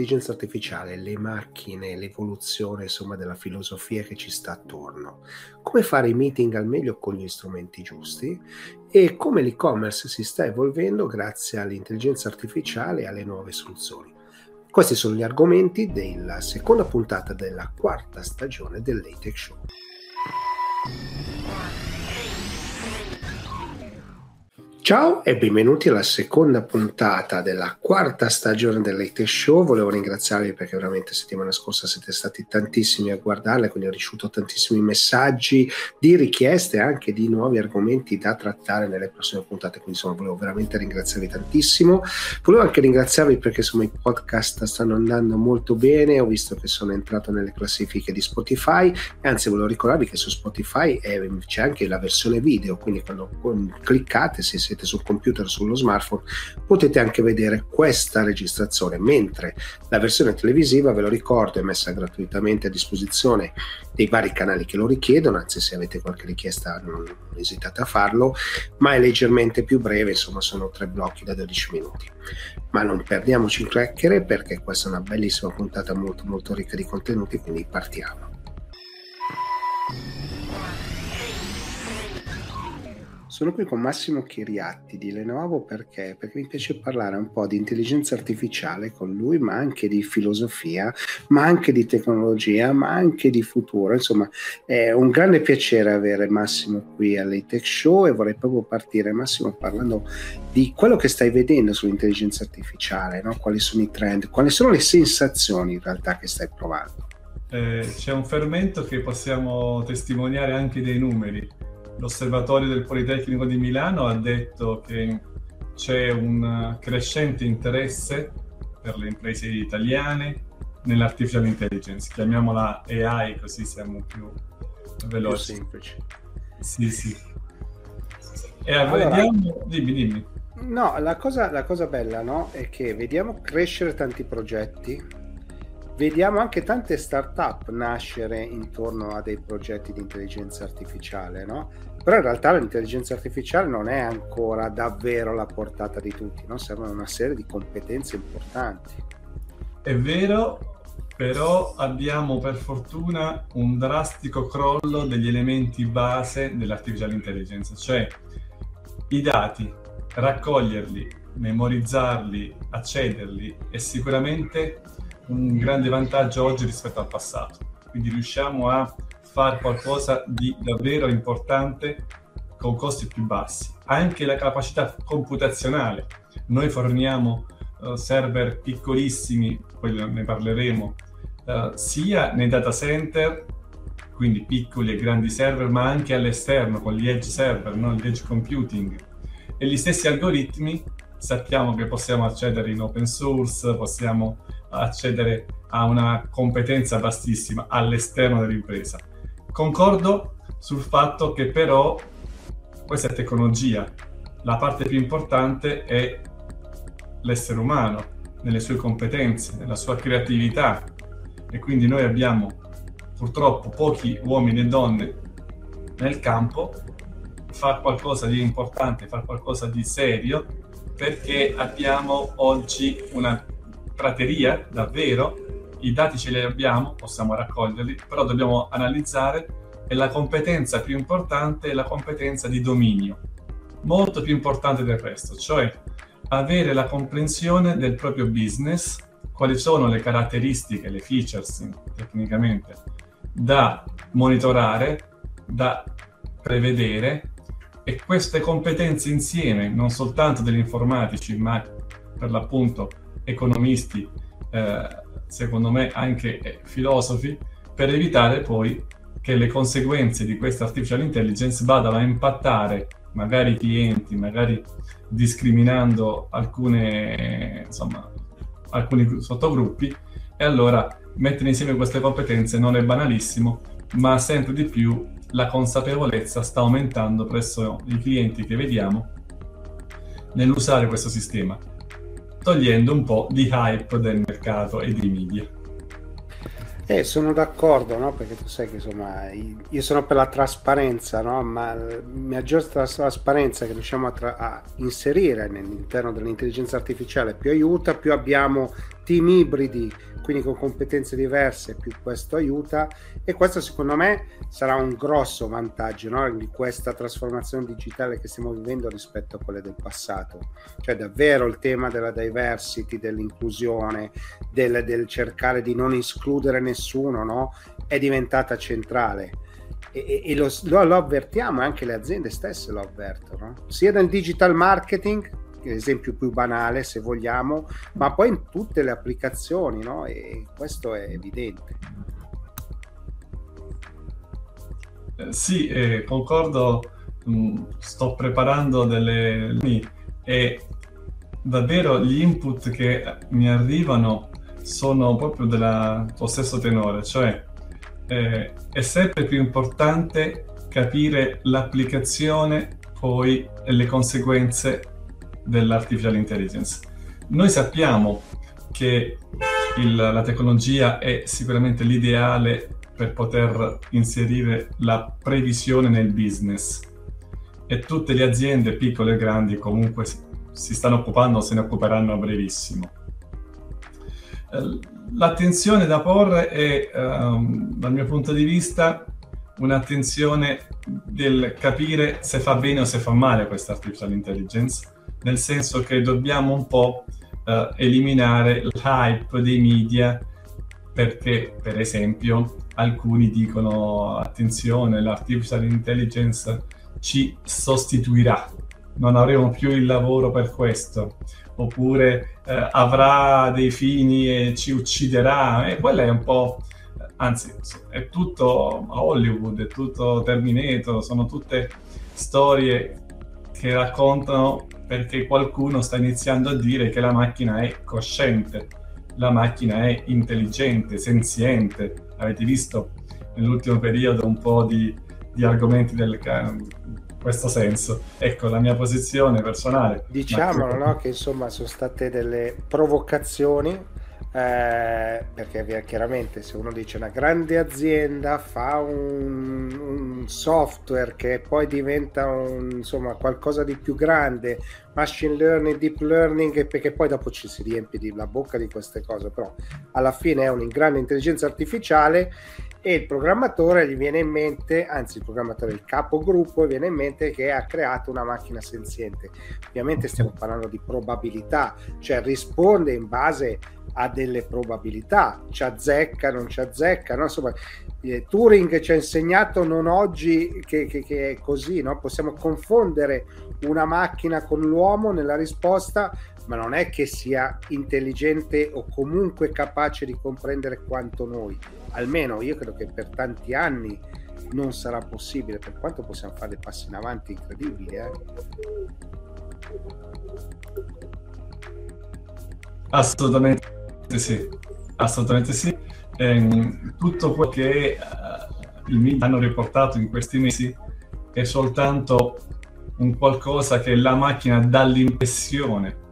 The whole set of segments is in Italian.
l'intelligenza artificiale, le macchine, l'evoluzione insomma della filosofia che ci sta attorno, come fare i meeting al meglio con gli strumenti giusti e come l'e-commerce si sta evolvendo grazie all'intelligenza artificiale e alle nuove soluzioni. Questi sono gli argomenti della seconda puntata della quarta stagione del Latex Show. Ciao e benvenuti alla seconda puntata della quarta stagione del Late Show. Volevo ringraziarvi perché veramente settimana scorsa siete stati tantissimi a guardarla, quindi ho ricevuto tantissimi messaggi di richieste e anche di nuovi argomenti da trattare nelle prossime puntate. Quindi insomma volevo veramente ringraziarvi tantissimo. Volevo anche ringraziarvi perché insomma i podcast stanno andando molto bene. Ho visto che sono entrato nelle classifiche di Spotify anzi volevo ricordarvi che su Spotify c'è anche la versione video, quindi quando cliccate se siete siete sul computer o sullo smartphone, potete anche vedere questa registrazione, mentre la versione televisiva, ve lo ricordo, è messa gratuitamente a disposizione dei vari canali che lo richiedono, anzi se avete qualche richiesta non esitate a farlo, ma è leggermente più breve, insomma sono tre blocchi da 12 minuti. Ma non perdiamoci in chiacchiere perché questa è una bellissima puntata molto molto ricca di contenuti, quindi partiamo. Sono qui con Massimo Chiriatti di Lenovo perché? perché mi piace parlare un po' di intelligenza artificiale con lui, ma anche di filosofia, ma anche di tecnologia, ma anche di futuro. Insomma, è un grande piacere avere Massimo qui all'Atech Show e vorrei proprio partire, Massimo, parlando di quello che stai vedendo sull'intelligenza artificiale, no? quali sono i trend, quali sono le sensazioni in realtà che stai provando. Eh, c'è un fermento che possiamo testimoniare anche dei numeri l'Osservatorio del Politecnico di Milano ha detto che c'è un crescente interesse per le imprese italiane nell'artificial intelligence, chiamiamola AI così siamo più veloci. Più semplici. Sì, sì. E allora, vediamo, dimmi, dimmi. No, la cosa, la cosa bella no, è che vediamo crescere tanti progetti, vediamo anche tante start-up nascere intorno a dei progetti di intelligenza artificiale, no? Però in realtà l'intelligenza artificiale non è ancora davvero alla portata di tutti, no? servono una serie di competenze importanti. È vero, però abbiamo per fortuna un drastico crollo degli elementi base dell'artificial intelligence, cioè i dati, raccoglierli, memorizzarli, accederli è sicuramente un grande vantaggio oggi rispetto al passato. Quindi riusciamo a fare qualcosa di davvero importante con costi più bassi. Anche la capacità computazionale. Noi forniamo uh, server piccolissimi, poi ne parleremo, uh, sia nei data center, quindi piccoli e grandi server, ma anche all'esterno con gli edge server, no? l'edge computing. E gli stessi algoritmi sappiamo che possiamo accedere in open source, possiamo accedere a una competenza vastissima all'esterno dell'impresa. Concordo sul fatto che però questa è tecnologia, la parte più importante è l'essere umano, nelle sue competenze, nella sua creatività. E quindi noi abbiamo purtroppo pochi uomini e donne nel campo, fare qualcosa di importante, fare qualcosa di serio perché abbiamo oggi una prateria davvero i dati ce li abbiamo, possiamo raccoglierli, però dobbiamo analizzare e la competenza più importante è la competenza di dominio, molto più importante del resto, cioè avere la comprensione del proprio business, quali sono le caratteristiche, le features tecnicamente da monitorare, da prevedere e queste competenze insieme, non soltanto degli informatici, ma per l'appunto economisti, eh, secondo me anche eh, filosofi, per evitare poi che le conseguenze di questa artificial intelligence vadano a impattare magari i clienti, magari discriminando alcune, insomma, alcuni sottogruppi e allora mettere insieme queste competenze non è banalissimo, ma sempre di più la consapevolezza sta aumentando presso i clienti che vediamo nell'usare questo sistema togliendo un po' di hype del mercato e dei media. Eh, sono d'accordo, no? perché tu sai che insomma io sono per la trasparenza, no? ma maggior trasparenza che riusciamo a, tra- a, inserire all'interno dell'intelligenza artificiale più aiuta, più abbiamo team ibridi, quindi con competenze diverse, più questo aiuta e questo secondo me sarà un grosso vantaggio no? di questa trasformazione digitale che stiamo vivendo rispetto a quelle del passato. Cioè davvero il tema della diversity, dell'inclusione, del, del cercare di non escludere nessuno, no? è diventata centrale e, e lo, lo, lo, avvertiamo, anche le aziende stesse lo avvertono, sia nel digital marketing, l'esempio più banale se vogliamo, ma poi in tutte le applicazioni, no? e questo è evidente. Eh, sì, eh, concordo, mm, sto preparando delle... e davvero gli input che mi arrivano sono proprio del tuo stesso tenore, cioè eh, è sempre più importante capire l'applicazione poi le conseguenze dell'artificial intelligence. Noi sappiamo che il, la tecnologia è sicuramente l'ideale per poter inserire la previsione nel business e tutte le aziende piccole e grandi comunque si, stanno occupando se ne occuperanno a brevissimo. L'attenzione da porre è, um, dal mio punto di vista, un'attenzione del capire se fa bene o se fa male questa artificial intelligence, nel senso che dobbiamo un po' uh, eliminare l'hype dei media perché, per esempio, alcuni dicono attenzione, l'artificial intelligence ci sostituirà, non avremo più il lavoro per questo. Oppure eh, avrà dei fini e ci ucciderà, e quella è un po', anzi è tutto Hollywood, è tutto Terminator, sono tutte storie che raccontano perché qualcuno sta iniziando a dire che la macchina è cosciente, la macchina è intelligente, senziente. Avete visto nell'ultimo periodo un po' di, di argomenti del, questo senso. Ecco la mia posizione personale. Diciamo no, che insomma sono state delle provocazioni eh, perché chiaramente se uno dice una grande azienda fa un, un software che poi diventa un, insomma qualcosa di più grande machine learning deep learning perché poi dopo ci si riempie di, la bocca di queste cose però alla fine è una grande intelligenza artificiale e il programmatore gli viene in mente, anzi il programmatore, il capogruppo viene in mente che ha creato una macchina senziente. Ovviamente stiamo parlando di probabilità, cioè risponde in base a delle probabilità, ci azzecca, non ci azzecca, no? insomma eh, Turing ci ha insegnato non oggi che, che, che è così, no? possiamo confondere una macchina con l'uomo nella risposta, ma non è che sia intelligente o comunque capace di comprendere quanto noi. Almeno io credo che per tanti anni non sarà possibile, per quanto possiamo fare dei passi in avanti incredibili. Eh? Assolutamente sì, assolutamente sì. Eh, tutto quello che uh, i media hanno riportato in questi mesi è soltanto un qualcosa che la macchina dà l'impressione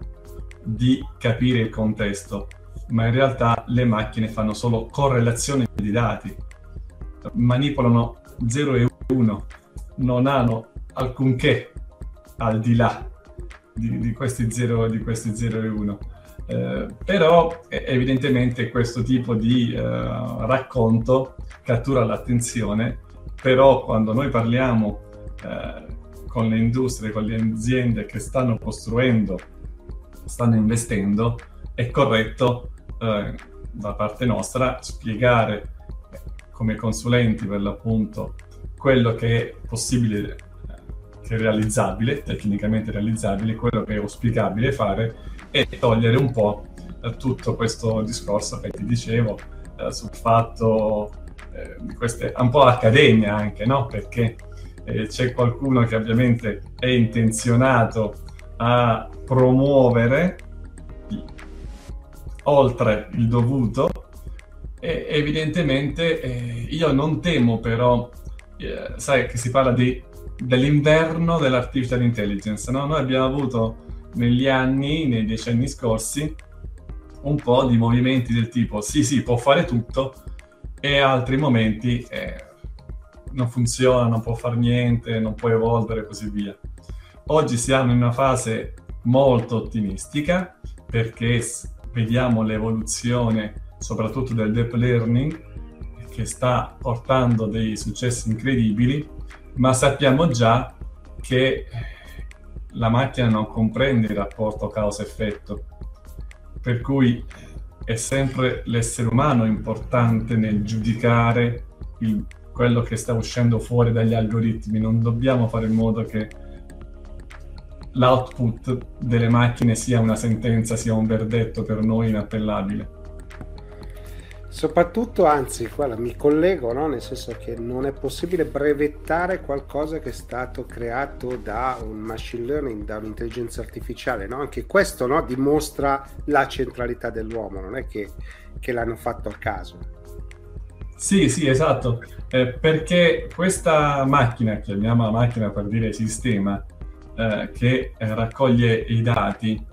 di capire il contesto, ma in realtà le macchine fanno solo correlazione di dati, manipolano 0 e 1, non hanno alcunché al di là di, di questi 0 di questi 0 e 1. Eh, però evidentemente questo tipo di eh, racconto cattura l'attenzione, però quando noi parliamo eh, con le industrie, con le aziende che stanno costruendo stanno investendo, è corretto eh, da parte nostra spiegare come consulenti per l'appunto quello che è possibile, che è realizzabile, tecnicamente realizzabile, quello che è auspicabile fare e togliere un po' tutto questo discorso che ti dicevo eh, sul fatto eh, queste, un po' accademia anche, no? Perché eh, c'è qualcuno che ovviamente è intenzionato a promuovere oltre il dovuto e evidentemente eh, io non temo però, eh, sai che si parla di, dell'inverno dell'artificial intelligence, no? Noi abbiamo avuto negli anni, nei decenni scorsi, un po' di movimenti del tipo sì sì può fare tutto e altri momenti eh, non funziona, non può fare niente, non può evolvere e così via. Oggi siamo in una fase molto ottimistica perché vediamo l'evoluzione soprattutto del deep learning che sta portando dei successi incredibili, ma sappiamo già che la macchina non comprende il rapporto causa-effetto, per cui è sempre l'essere umano importante nel giudicare il, quello che sta uscendo fuori dagli algoritmi, non dobbiamo fare in modo che l'output delle macchine sia una sentenza, sia un verdetto per noi inappellabile. Soprattutto, anzi, guarda, mi collego, no? nel senso che non è possibile brevettare qualcosa che è stato creato da un machine learning, da un'intelligenza artificiale. No? Anche questo no? dimostra la centralità dell'uomo, non è che, che l'hanno fatto a caso. Sì, sì, esatto, eh, perché questa macchina, chiamiamola macchina per dire sistema, eh, che eh, raccoglie i dati,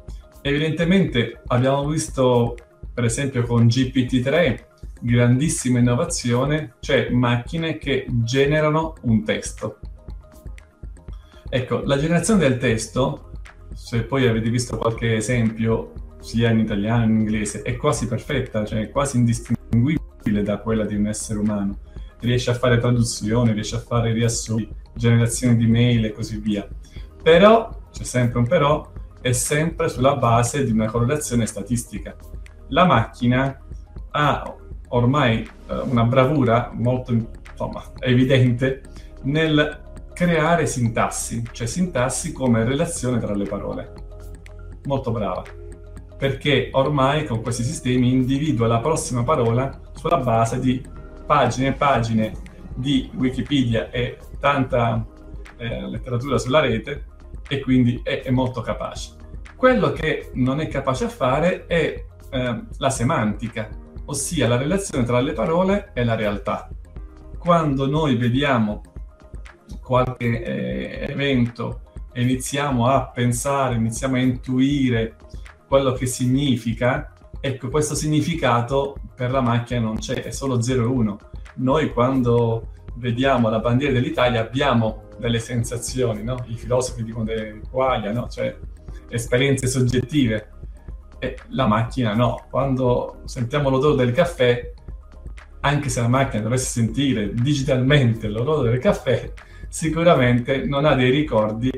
evidentemente abbiamo visto per esempio con GPT-3 grandissima innovazione, cioè macchine che generano un testo. Ecco, la generazione del testo, se poi avete visto qualche esempio, sia in italiano che in inglese, è quasi perfetta, cioè quasi indistinguibile da quella di un essere umano. Riesce a fare traduzione, riesce a fare riassunti, generazione di mail e così via. Però, c'è sempre un però, è sempre sulla base di una correlazione statistica. La macchina ha ormai eh, una bravura molto insomma, evidente nel creare sintassi, cioè sintassi come relazione tra le parole. Molto brava, perché ormai con questi sistemi individua la prossima parola sulla base di pagine e pagine di Wikipedia e tanta eh, letteratura sulla rete e quindi è, è, molto capace. Quello che non è capace a fare è eh, la semantica, ossia la relazione tra le parole e la realtà. Quando noi vediamo qualche eh, evento e iniziamo a pensare, iniziamo a intuire quello che significa, ecco, questo significato per la macchina non c'è, è solo 0 e 1. Noi quando vediamo la bandiera dell'Italia abbiamo delle sensazioni, no? I filosofi dicono delle quaglia, no? Cioè esperienze soggettive e la macchina no. Quando sentiamo l'odore del caffè, anche se la macchina dovesse sentire digitalmente l'odore del caffè, sicuramente non ha dei ricordi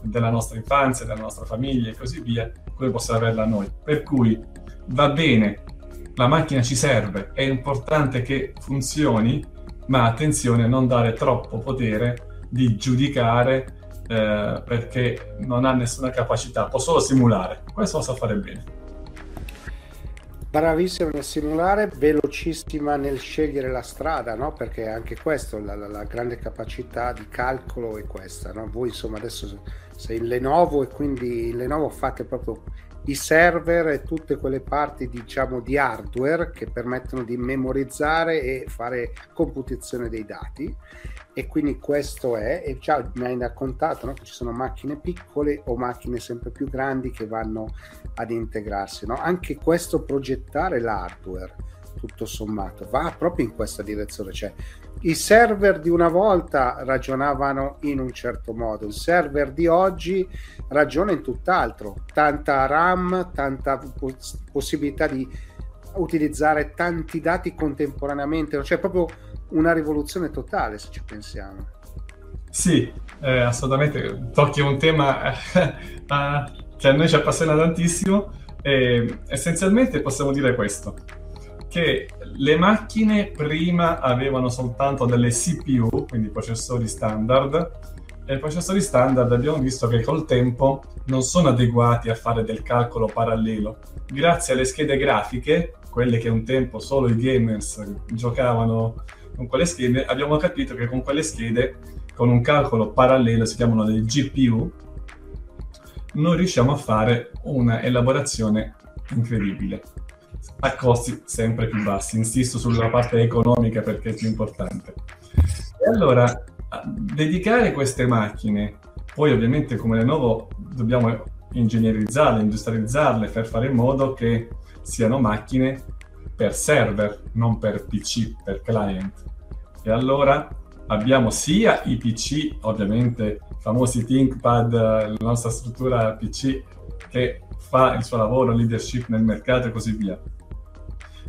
della nostra infanzia, della nostra famiglia e così via, come possiamo averla noi. Per cui va bene, la macchina ci serve, è importante che funzioni, ma attenzione a non dare troppo potere di giudicare eh, perché non ha nessuna capacità, può solo simulare. Questo lo sa fare bene bravissima nel simulare, velocissima nel scegliere la strada, no? perché anche questo, la, la, la, grande capacità di calcolo è questa. No? Voi insomma adesso sei in Lenovo e quindi in Lenovo fate proprio i server e tutte quelle parti diciamo di hardware che permettono di memorizzare e fare computazione dei dati e quindi questo è, e già mi hai raccontato no? che ci sono macchine piccole o macchine sempre più grandi che vanno ad integrarsi. No? Anche questo progettare l'hardware, tutto sommato, va proprio in questa direzione. Cioè, i server di una volta ragionavano in un certo modo, il server di oggi ragiona in tutt'altro, tanta RAM, tanta poss- possibilità di utilizzare tanti dati contemporaneamente, cioè proprio una rivoluzione totale se ci pensiamo. Sì, eh, assolutamente, tocchi un tema eh, che a noi ci appassiona tantissimo e essenzialmente possiamo dire questo, che le macchine prima avevano soltanto delle CPU, quindi processori standard, e i processori standard abbiamo visto che col tempo non sono adeguati a fare del calcolo parallelo. Grazie alle schede grafiche, quelle che un tempo solo i gamers giocavano con quelle schede, abbiamo capito che con quelle schede, con un calcolo parallelo, si chiamano dei GPU, noi riusciamo a fare una elaborazione incredibile a costi sempre più bassi. Insisto sulla parte economica perché è più importante. E allora, dedicare queste macchine, poi ovviamente come Lenovo dobbiamo ingegnerizzarle, industrializzarle per fare in modo che siano macchine per server, non per PC, per client. E allora abbiamo sia i PC, ovviamente famosi ThinkPad, la nostra struttura PC che fa il suo lavoro, leadership nel mercato e così via.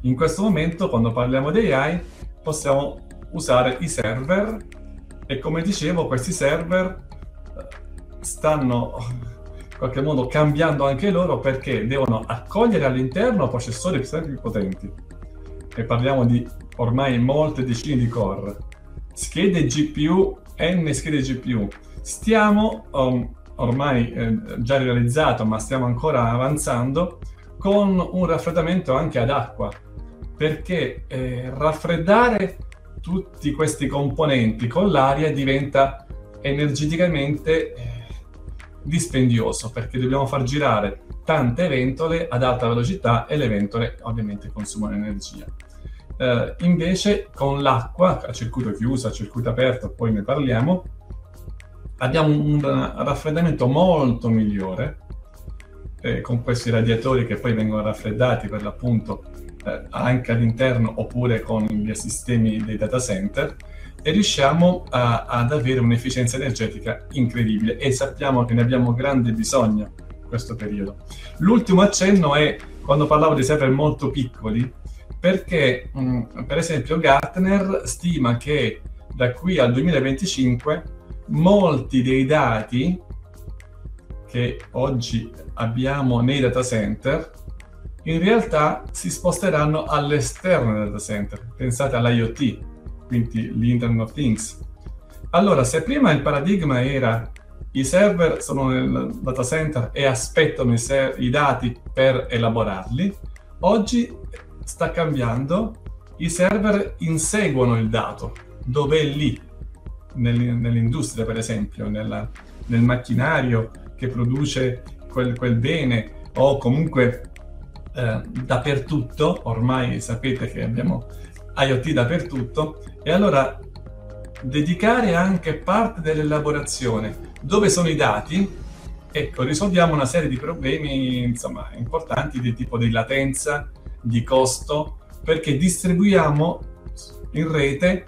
In questo momento, quando parliamo di AI, possiamo usare i server e come dicevo, questi server eh, stanno in qualche modo cambiando anche loro perché devono accogliere all'interno processori sempre più potenti. E parliamo di ormai molte decine di core. Schede GPU, N schede GPU. Stiamo um, ormai eh, già realizzato, ma stiamo ancora avanzando, con un raffreddamento anche ad acqua, perché eh, raffreddare tutti questi componenti con l'aria diventa energeticamente eh, dispendioso, perché dobbiamo far girare tante ventole ad alta velocità e le ventole ovviamente consumano energia. Eh, invece con l'acqua a circuito chiuso, a circuito aperto, poi ne parliamo, abbiamo un raffreddamento molto migliore eh, con questi radiatori che poi vengono raffreddati per l'appunto eh, anche all'interno oppure con gli sistemi dei data center e riusciamo a, ad avere un'efficienza energetica incredibile e sappiamo che ne abbiamo grande bisogno in questo periodo. L'ultimo accenno è quando parlavo di server molto piccoli, perché mh, mm, per esempio Gartner stima che da qui al 2025 molti dei dati che oggi abbiamo nei data center in realtà si sposteranno all'esterno del data center. Pensate all'IoT, quindi l'Internet of Things. Allora, se prima il paradigma era i server sono nel data center e aspettano i, ser- i dati per elaborarli, oggi sta cambiando, i server inseguono il dato, dove è lì, nell'industria per esempio, nella, nel macchinario che produce quel, quel bene o comunque eh, dappertutto, ormai sapete che abbiamo IoT dappertutto, e allora dedicare anche parte dell'elaborazione dove sono i dati, ecco, risolviamo una serie di problemi insomma, importanti di tipo di latenza, di costo, perché distribuiamo in rete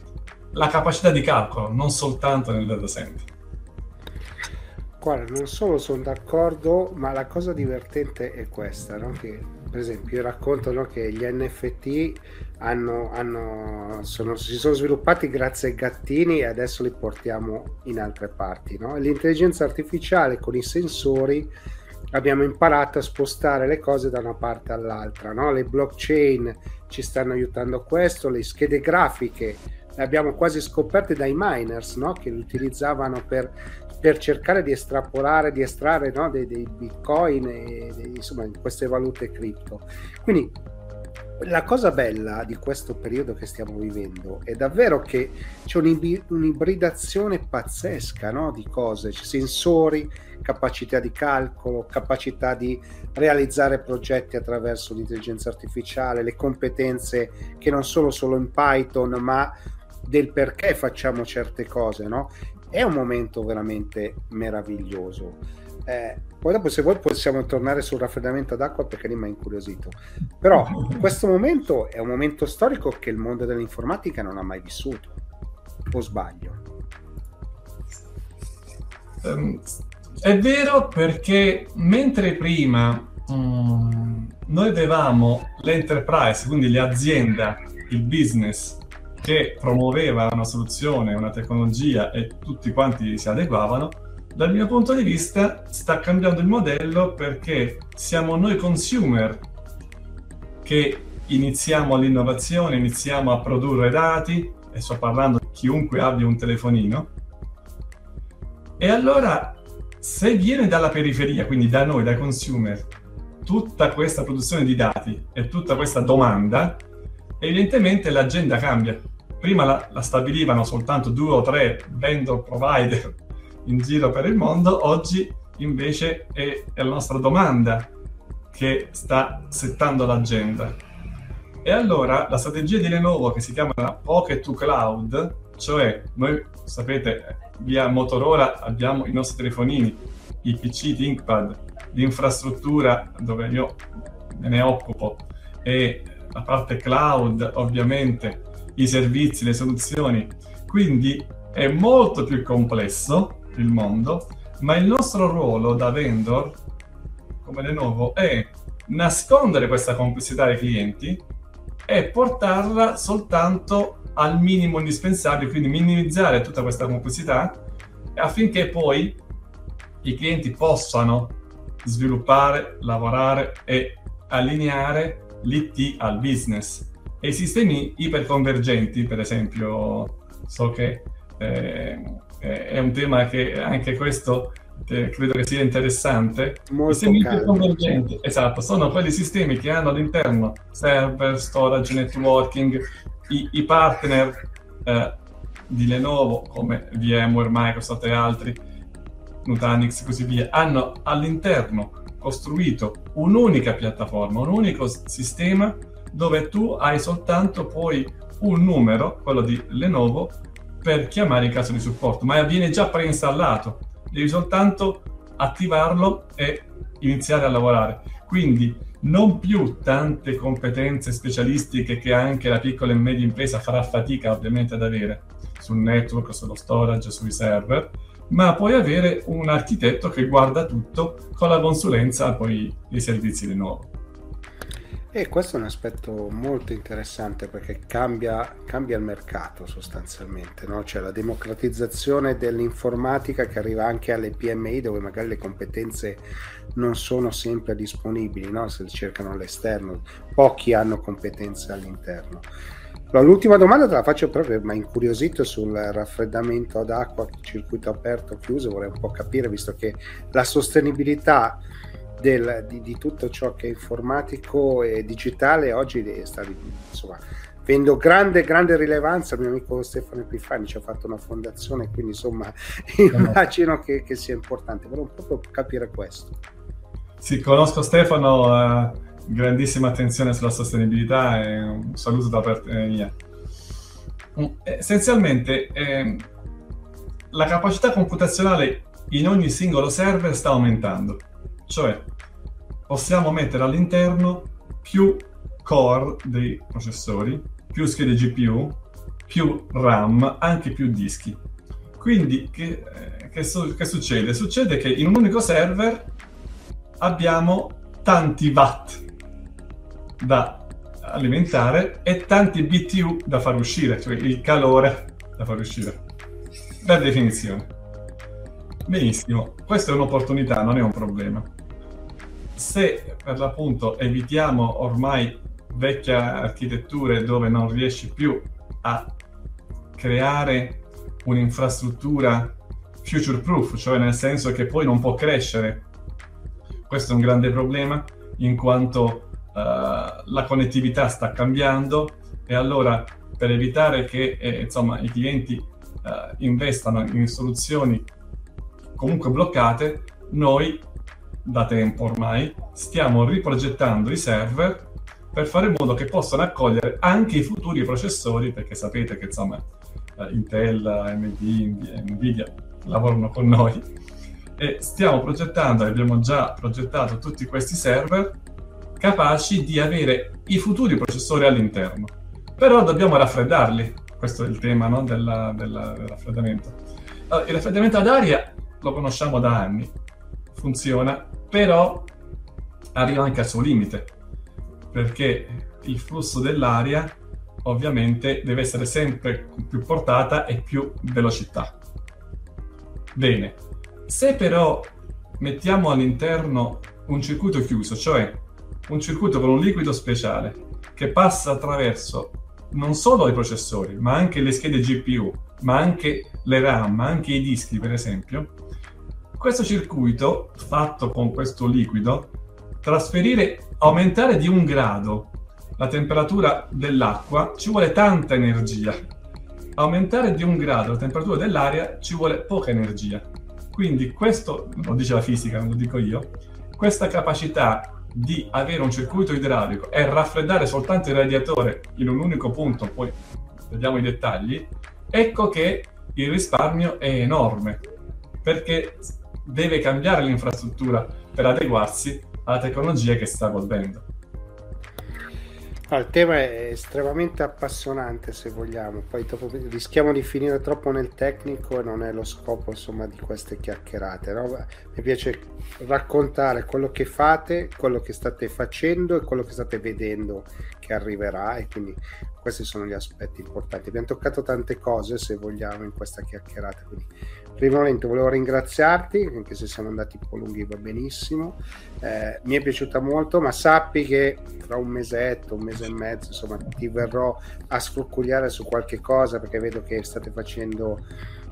la capacità di calcolo, non soltanto nel data center. Guarda, non solo sono d'accordo, ma la cosa divertente è questa, no? che per esempio io racconto no, che gli NFT hanno, hanno, sono, si sono sviluppati grazie ai gattini e adesso li portiamo in altre parti. No? L'intelligenza artificiale con i sensori abbiamo imparato a spostare le cose da una parte all'altra. No? Le blockchain ci stanno aiutando a questo, le schede grafiche le abbiamo quasi scoperte dai miners no? che le utilizzavano per, per, cercare di estrapolare, di estrarre no? dei, dei, bitcoin e dei, insomma queste valute cripto. Quindi la cosa bella di questo periodo che stiamo vivendo è davvero che c'è un'ibridazione pazzesca no? di cose, c'è sensori, capacità di calcolo, capacità di realizzare progetti attraverso l'intelligenza artificiale, le competenze che non sono solo in Python, ma del perché facciamo certe cose, no? È un momento veramente meraviglioso. Eh, poi dopo se vuoi possiamo tornare sul raffreddamento d'acqua perché lì mi ha incuriosito. Però questo momento è un momento storico che il mondo dell'informatica non ha mai vissuto. O sbaglio? Um, è vero perché mentre prima um, noi avevamo l'enterprise, quindi l'azienda, il business che promuoveva una soluzione, una tecnologia e tutti quanti si adeguavano, dal mio punto di vista sta cambiando il modello perché siamo noi consumer che iniziamo l'innovazione, iniziamo a produrre dati, e sto parlando di chiunque abbia un telefonino, e allora se viene dalla periferia, quindi da noi, dai consumer, tutta questa produzione di dati e tutta questa domanda, evidentemente l'agenda cambia. Prima la, la stabilivano soltanto due o tre vendor provider in giro per il mondo, oggi invece è, è la nostra domanda che sta settando l'agenda. E allora la strategia di Lenovo che si chiama Pocket to Cloud, cioè noi sapete via Motorola abbiamo i nostri telefonini, i PC ThinkPad, l'infrastruttura dove io me ne occupo e la parte cloud ovviamente, i servizi, le soluzioni. Quindi è molto più complesso il mondo, ma il nostro ruolo da vendor come Lenovo è nascondere questa complessità ai clienti e portarla soltanto al minimo indispensabile, quindi minimizzare tutta questa complessità affinché poi i clienti possano sviluppare, lavorare e allineare l'IT al business. E i sistemi iperconvergenti, per esempio, so che eh, è un tema che anche questo eh, credo che sia interessante. Molto sistemi iperconvergenti, esatto, sono quelli sistemi che hanno all'interno server, storage, networking, i, i partner eh, di Lenovo come VMware, Microsoft e altri, Nutanix e così via, hanno all'interno costruito un'unica piattaforma, un unico sistema dove tu hai soltanto poi un numero, quello di Lenovo, per chiamare in caso di supporto, ma viene già preinstallato, devi soltanto attivarlo e iniziare a lavorare. Quindi non più tante competenze specialistiche che anche la piccola e media impresa farà fatica ovviamente ad avere sul network, sullo storage, sui server, ma puoi avere un architetto che guarda tutto con la consulenza poi dei servizi di nuovo. E questo è un aspetto molto interessante perché cambia, cambia il mercato sostanzialmente, no? cioè la democratizzazione dell'informatica che arriva anche alle PMI dove magari le competenze non sono sempre disponibili, no? se cercano all'esterno, pochi hanno competenze all'interno. L'ultima domanda te la faccio proprio, ma incuriosito sul raffreddamento ad acqua, circuito aperto, chiuso, vorrei un po' capire, visto che la sostenibilità del, di, di, tutto ciò che è informatico e digitale oggi sta insomma, avendo grande, grande rilevanza. Il mio amico Stefano Epifani ci ha fatto una fondazione, quindi insomma immagino che, che sia importante. Volevo proprio capire questo. Sì, conosco Stefano. Uh grandissima attenzione sulla sostenibilità e un saluto da parte mia. Mm, essenzialmente eh, la capacità computazionale in ogni singolo server sta aumentando, cioè possiamo mettere all'interno più core dei processori, più schede GPU, più RAM, anche più dischi. Quindi che, eh, che, su- che succede? Succede che in un unico server abbiamo tanti watt da alimentare e tanti BTU da far uscire, cioè il calore da far uscire. Per definizione. Benissimo, questa è un'opportunità, non è un problema. Se per l'appunto evitiamo ormai vecchie architetture dove non riesci più a creare un'infrastruttura future proof, cioè nel senso che poi non può crescere, questo è un grande problema in quanto la connettività sta cambiando e allora per evitare che eh, insomma, i clienti uh, investano in soluzioni comunque bloccate, noi da tempo ormai stiamo riprogettando i server per fare in modo che possano accogliere anche i futuri processori, perché sapete che insomma uh, Intel, AMD, Nvidia lavorano con noi. E stiamo progettando, abbiamo già progettato tutti questi server capaci di avere i futuri processori all'interno. Però dobbiamo raffreddarli, questo è il tema no? della, della, del raffreddamento. Allora, il raffreddamento ad aria lo conosciamo da anni, funziona, però arriva anche al suo limite, perché il flusso dell'aria ovviamente deve essere sempre più portata e più velocità. Bene, se però mettiamo all'interno un circuito chiuso, cioè un circuito con un liquido speciale che passa attraverso non solo i processori, ma anche le schede GPU, ma anche le RAM, ma anche i dischi, per esempio. Questo circuito, fatto con questo liquido, trasferire, aumentare di un grado la temperatura dell'acqua ci vuole tanta energia. Aumentare di un grado la temperatura dell'aria ci vuole poca energia. Quindi questo, lo dice la fisica, non lo dico io, questa capacità di avere un circuito idraulico e raffreddare soltanto il radiatore in un unico punto, poi vediamo i dettagli, ecco che il risparmio è enorme, perché deve cambiare l'infrastruttura per adeguarsi alla tecnologia che sta evolvendo. Ah, il tema è estremamente appassionante se vogliamo, poi dopo rischiamo di finire troppo nel tecnico e non è lo scopo insomma di queste chiacchierate. No? Mi piace raccontare quello che fate, quello che state facendo e quello che state vedendo che arriverà e quindi questi sono gli aspetti importanti. Abbiamo toccato tante cose se vogliamo in questa chiacchierata, quindi Prima volevo ringraziarti, anche se siamo andati un po' lunghi va benissimo, eh, mi è piaciuta molto, ma sappi che tra un mesetto, un mese e mezzo, insomma, ti verrò a sfrucugliare su qualche cosa perché vedo che state facendo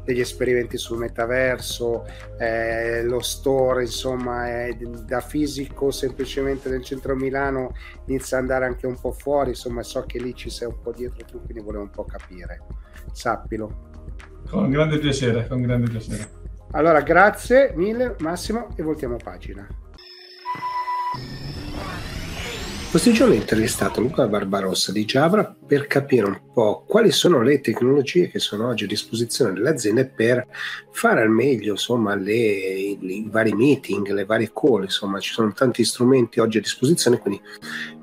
degli esperimenti sul metaverso, eh, lo store, insomma, è da fisico semplicemente del centro Milano inizia ad andare anche un po' fuori, insomma, so che lì ci sei un po' dietro tu, quindi volevo un po' capire. Sappilo. Con grande piacere, con grande piacere. Allora, grazie mille Massimo e voltiamo pagina. Questi giorni ho intervistato Luca Barbarossa di Jabra per capire un po' quali sono le tecnologie che sono oggi a disposizione delle aziende per fare al meglio insomma, le, i vari meeting, le varie call, insomma ci sono tanti strumenti oggi a disposizione, quindi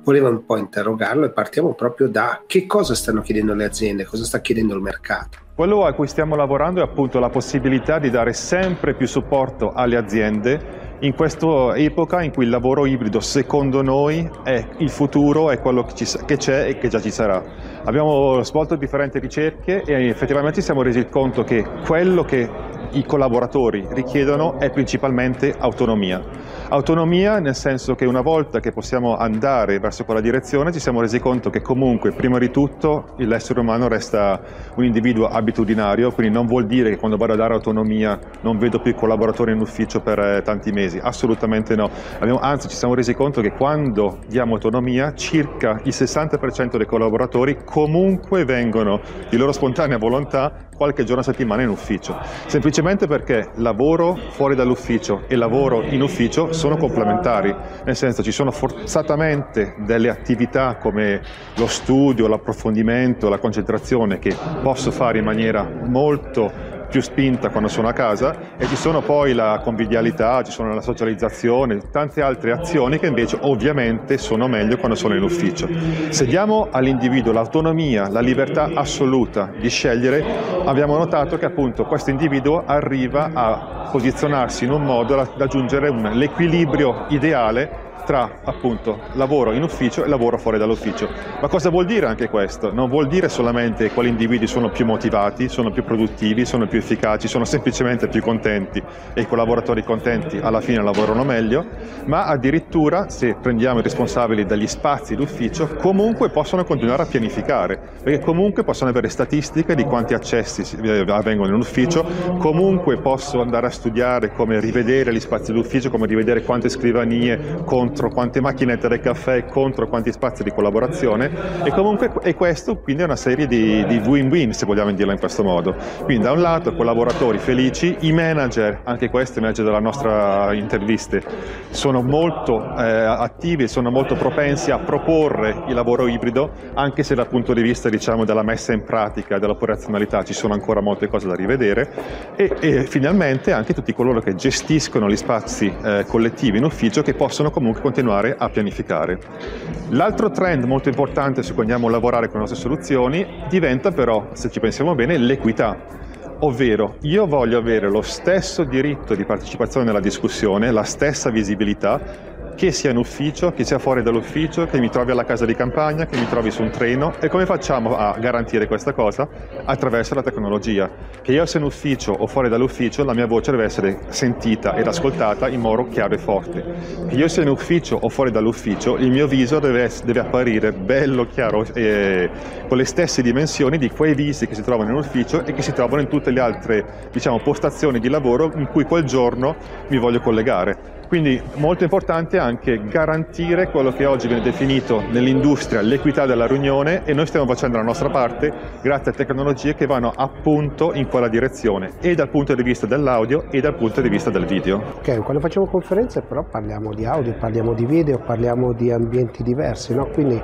volevo un po' interrogarlo e partiamo proprio da che cosa stanno chiedendo le aziende, cosa sta chiedendo il mercato. Quello a cui stiamo lavorando è appunto la possibilità di dare sempre più supporto alle aziende in questa epoca in cui il lavoro ibrido secondo noi è il futuro, è quello che, c'è e che già ci sarà. Abbiamo svolto differenti ricerche e effettivamente ci siamo resi conto che quello che i collaboratori richiedono è principalmente autonomia. Autonomia nel senso che una volta che possiamo andare verso quella direzione ci siamo resi conto che comunque prima di tutto l'essere umano resta un individuo abitudinario, quindi non vuol dire che quando vado a dare autonomia non vedo più i collaboratori in ufficio per eh, tanti mesi, assolutamente no. Abbiamo, anzi ci siamo resi conto che quando diamo autonomia circa il 60% dei collaboratori comunque vengono di loro spontanea volontà qualche giorno a settimana in ufficio, semplicemente perché lavoro fuori dall'ufficio e lavoro in ufficio sono complementari, nel senso ci sono forzatamente delle attività come lo studio, l'approfondimento, la concentrazione che posso fare in maniera molto più spinta quando sono a casa e ci sono poi la convivialità, ci sono la socializzazione, tante altre azioni che invece ovviamente sono meglio quando sono in ufficio. Se diamo all'individuo l'autonomia, la libertà assoluta di scegliere, abbiamo notato che appunto questo individuo arriva a posizionarsi in un modo da raggiungere l'equilibrio ideale tra appunto lavoro in ufficio e lavoro fuori dall'ufficio. Ma cosa vuol dire anche questo? Non vuol dire solamente quali individui sono più motivati, sono più produttivi, sono più efficaci, sono semplicemente più contenti e i collaboratori contenti alla fine lavorano meglio, ma addirittura se prendiamo i responsabili degli spazi d'ufficio comunque possono continuare a pianificare, perché comunque possono avere statistiche di quanti accessi avvengono in ufficio, comunque posso andare a studiare come rivedere gli spazi d'ufficio, come rivedere quante scrivanie, con contro quante macchinette del caffè, contro quanti spazi di collaborazione e comunque e questo quindi è una serie di, di win-win se vogliamo dirla in questo modo. Quindi da un lato collaboratori felici, i manager, anche questi manager della nostra interviste, sono molto eh, attivi, sono molto propensi a proporre il lavoro ibrido, anche se dal punto di vista diciamo, della messa in pratica, dell'operazionalità ci sono ancora molte cose da rivedere e, e finalmente anche tutti coloro che gestiscono gli spazi eh, collettivi in ufficio che possono comunque continuare a pianificare. L'altro trend molto importante su cui andiamo a lavorare con le nostre soluzioni diventa però, se ci pensiamo bene, l'equità. Ovvero, io voglio avere lo stesso diritto di partecipazione alla discussione, la stessa visibilità che sia in ufficio, che sia fuori dall'ufficio, che mi trovi alla casa di campagna, che mi trovi su un treno e come facciamo a garantire questa cosa? Attraverso la tecnologia. Che io sia in ufficio o fuori dall'ufficio, la mia voce deve essere sentita ed ascoltata in modo chiaro e forte. Che io sia in ufficio o fuori dall'ufficio, il mio viso deve, deve apparire bello, chiaro e con le stesse dimensioni di quei visi che si trovano in ufficio e che si trovano in tutte le altre diciamo, postazioni di lavoro in cui quel giorno mi voglio collegare. Quindi molto importante anche garantire quello che oggi viene definito nell'industria l'equità della riunione e noi stiamo facendo la nostra parte grazie a tecnologie che vanno appunto in quella direzione e dal punto di vista dell'audio e dal punto di vista del video. Ok, quando facciamo conferenze però parliamo di audio, parliamo di video, parliamo di ambienti diversi, no? Quindi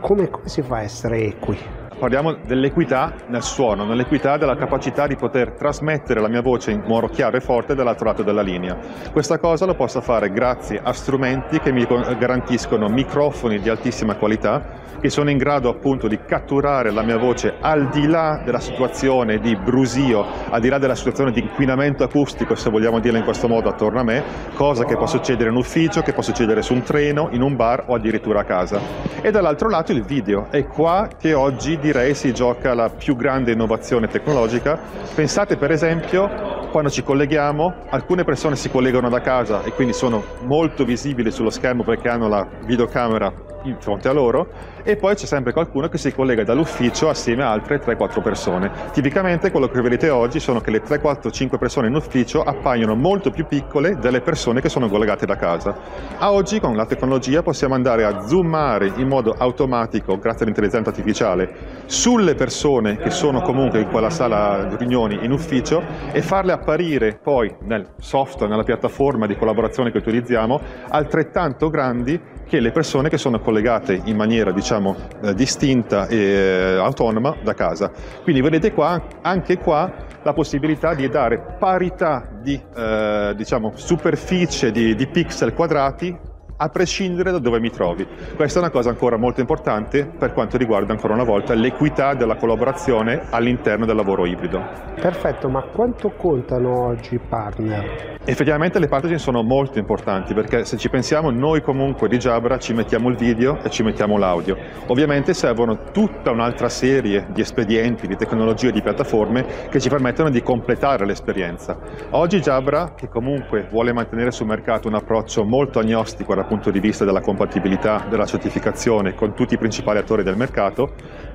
come, come si fa a essere equi? Parliamo dell'equità nel suono, nell'equità della capacità di poter trasmettere la mia voce in modo chiaro e forte dall'altro lato della linea. Questa cosa lo posso fare grazie a strumenti che mi garantiscono microfoni di altissima qualità che sono in grado appunto di catturare la mia voce al di là della situazione di brusio, al di là della situazione di inquinamento acustico, se vogliamo dirlo in questo modo, attorno a me, cosa che può succedere in ufficio, che può succedere su un treno, in un bar o addirittura a casa. E dall'altro lato il video, è qua che oggi direi si gioca la più grande innovazione tecnologica. Pensate per esempio quando ci colleghiamo, alcune persone si collegano da casa e quindi sono molto visibili sullo schermo perché hanno la videocamera in fronte a loro e poi c'è sempre qualcuno che si collega dall'ufficio assieme a altre 3-4 persone. Tipicamente quello che vedete oggi sono che le 3-4-5 persone in ufficio appaiono molto più piccole delle persone che sono collegate da casa. A oggi con la tecnologia possiamo andare a zoomare in modo automatico, grazie all'intelligenza artificiale, sulle persone che sono comunque in quella sala di riunioni in ufficio e farle apparire poi nel software, nella piattaforma di collaborazione che utilizziamo, altrettanto grandi che le persone che sono collegate in maniera diciamo eh, distinta e eh, autonoma da casa. Quindi vedete qua anche qua la possibilità di dare parità di eh, diciamo, superficie di, di pixel quadrati a prescindere da dove mi trovi. Questa è una cosa ancora molto importante per quanto riguarda ancora una volta l'equità della collaborazione all'interno del lavoro ibrido. Perfetto, ma quanto contano oggi i partner? Effettivamente le partnership sono molto importanti perché se ci pensiamo noi comunque di Jabra ci mettiamo il video e ci mettiamo l'audio. Ovviamente servono tutta un'altra serie di espedienti, di tecnologie, di piattaforme che ci permettono di completare l'esperienza. Oggi Jabra, che comunque vuole mantenere sul mercato un approccio molto agnostico dal punto di vista della compatibilità, della certificazione con tutti i principali attori del mercato,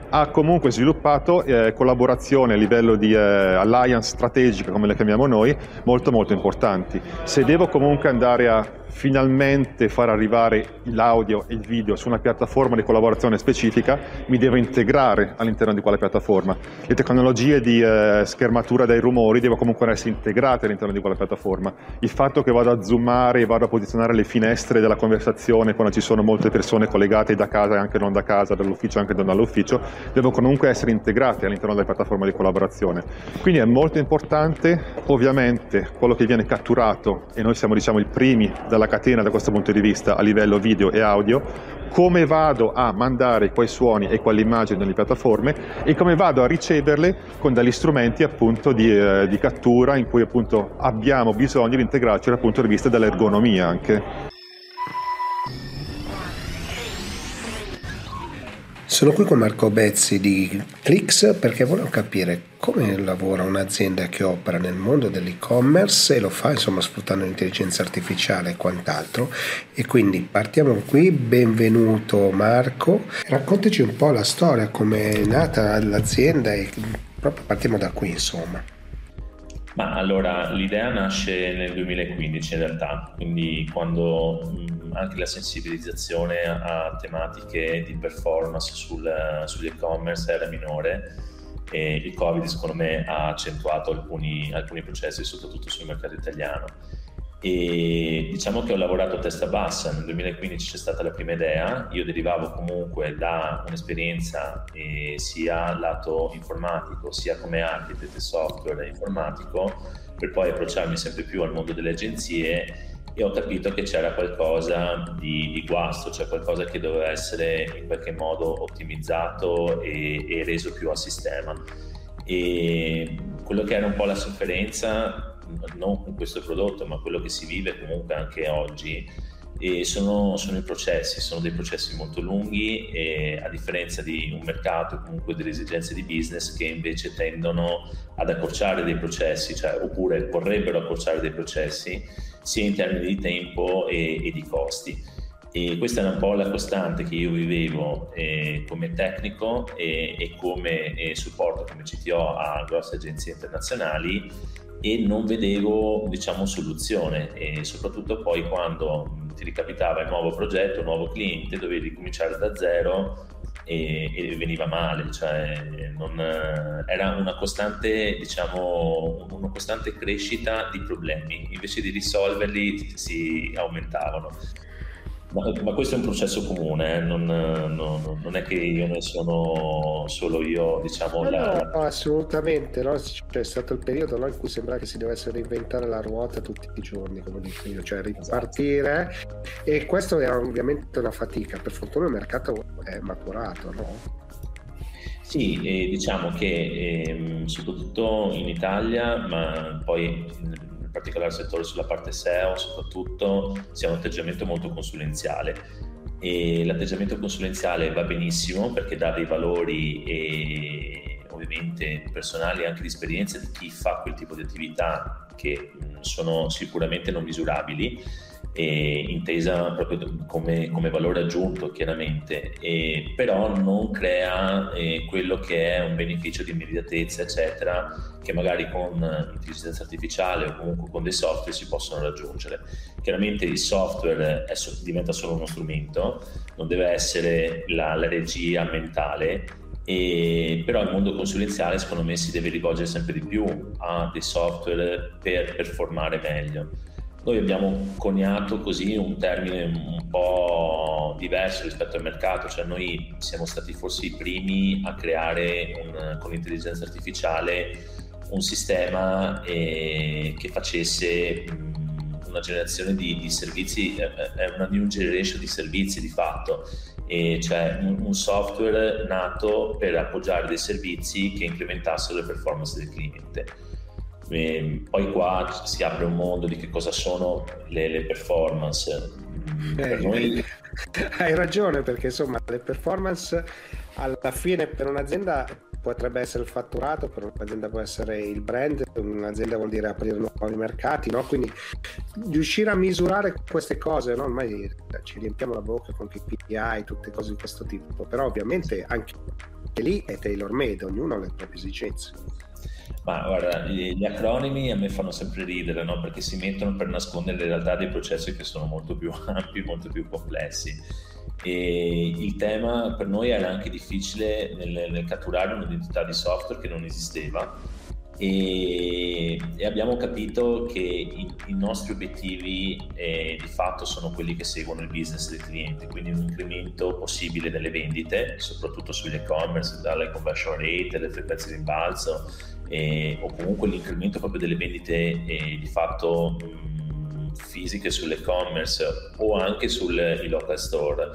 ha comunque sviluppato eh, collaborazioni a livello di eh, alliance strategica, come le chiamiamo noi, molto molto importanti. Se devo comunque andare a finalmente far arrivare l'audio e il video su una piattaforma di collaborazione specifica, mi devo integrare all'interno di quella piattaforma. Le tecnologie di eh, schermatura dei rumori devono comunque essere integrate all'interno di quella piattaforma. Il fatto che vado a zoomare e vado a posizionare le finestre della conversazione quando ci sono molte persone collegate da casa e anche non da casa, dall'ufficio e anche non dall'ufficio, devono comunque essere integrate all'interno della piattaforma di collaborazione. Quindi è molto importante, ovviamente, quello che viene catturato, e noi siamo diciamo i primi dalla la catena da questo punto di vista a livello video e audio, come vado a mandare quei suoni e quelle immagini nelle piattaforme e come vado a riceverle con degli strumenti appunto di, eh, di cattura in cui appunto abbiamo bisogno di integrarci dal punto di vista dell'ergonomia anche. Sono qui con Marco Bezzi di Clix perché volevo capire come lavora un'azienda che opera nel mondo dell'e-commerce e lo fa insomma sfruttando l'intelligenza artificiale e quant'altro. E quindi partiamo qui, benvenuto Marco, raccontaci un po' la storia, come è nata l'azienda e proprio partiamo da qui insomma. Ma allora l'idea nasce nel 2015 in realtà, quindi quando mh, anche la sensibilizzazione a tematiche di performance sul, sugli e-commerce era minore e il Covid secondo me ha accentuato alcuni, alcuni processi soprattutto sul mercato italiano. E diciamo che ho lavorato a testa bassa, nel 2015 c'è stata la prima idea, io derivavo comunque da un'esperienza eh, sia lato informatico sia come architect software informatico per poi approcciarmi sempre più al mondo delle agenzie e ho capito che c'era qualcosa di, di guasto, cioè qualcosa che doveva essere in qualche modo ottimizzato e, e reso più a sistema. E quello che era un po' la sofferenza non con questo prodotto, ma quello che si vive comunque anche oggi. Sono, sono, i processi, sono dei processi molto lunghi e a differenza di un mercato comunque delle esigenze di business che invece tendono ad accorciare dei processi, cioè, oppure vorrebbero accorciare dei processi sia in termini di tempo e, e di costi. E questa è un po' la costante che io vivevo eh, come tecnico e, e come eh, supporto come CTO a grosse agenzie internazionali e non vedevo diciamo soluzione e soprattutto poi quando ti ricapitava il nuovo progetto, il nuovo cliente, dovevi ricominciare da zero e, e veniva male, cioè non, era una costante, diciamo, una costante crescita di problemi, invece di risolverli si aumentavano. Ma, ma, questo è un processo comune, eh? non, non, non, è che io ne sono solo io, diciamo. No, la... no assolutamente, no? c'è stato il periodo no, in cui sembra che si dovesse reinventare la ruota tutti i giorni, come dico io, cioè ripartire. E questo è ovviamente una fatica. Per fortuna il mercato è maturato, no? Sì, eh, diciamo che eh, soprattutto in Italia, ma poi particolare settore sulla parte SEO, soprattutto si ha un atteggiamento molto consulenziale. E l'atteggiamento consulenziale va benissimo perché dà dei valori e ovviamente personali e anche di esperienza di chi fa quel tipo di attività che sono sicuramente non misurabili eh, intesa proprio come, come, valore aggiunto chiaramente, eh, però non crea eh, quello che è un beneficio di immediatezza eccetera che magari con intelligenza artificiale o comunque con dei software si possono raggiungere. Chiaramente il software è, diventa solo uno strumento, non deve essere la, la regia mentale, e, però il mondo consulenziale secondo me si deve rivolgere sempre di più a dei software per performare meglio. Noi abbiamo coniato così un termine un po' diverso rispetto al mercato, cioè noi siamo stati forse i primi a creare un, con l'intelligenza artificiale un sistema eh, che facesse una generazione di, di, servizi, è una new generation di servizi di fatto, e cioè un, un software nato per appoggiare dei servizi che incrementassero le performance del cliente e poi qua si apre un mondo di che cosa sono le, le performance. Eh, noi... Hai ragione perché insomma le performance alla fine per un'azienda potrebbe essere il fatturato, per un'azienda può essere il brand, un'azienda vuol dire aprire nuovi mercati, no? quindi riuscire a misurare queste cose, no? ormai ci riempiamo la bocca con KPI, tutte cose di questo tipo, però ovviamente anche lì è tailor made, ognuno ha le proprie esigenze. Ma guarda, gli acronimi a me fanno sempre ridere, no? perché si mettono per nascondere in realtà dei processi che sono molto più ampi, molto più complessi. E il tema per noi era anche difficile nel, nel catturare un'identità di software che non esisteva e, e abbiamo capito che i, i nostri obiettivi eh, di fatto sono quelli che seguono il business del cliente, quindi un incremento possibile delle vendite, soprattutto sull'e-commerce, dalle conversion rate, le frequenze di rimbalzo eh, o comunque l'incremento proprio delle vendite eh, di fatto mh, fisiche sull'e-commerce o anche sui local store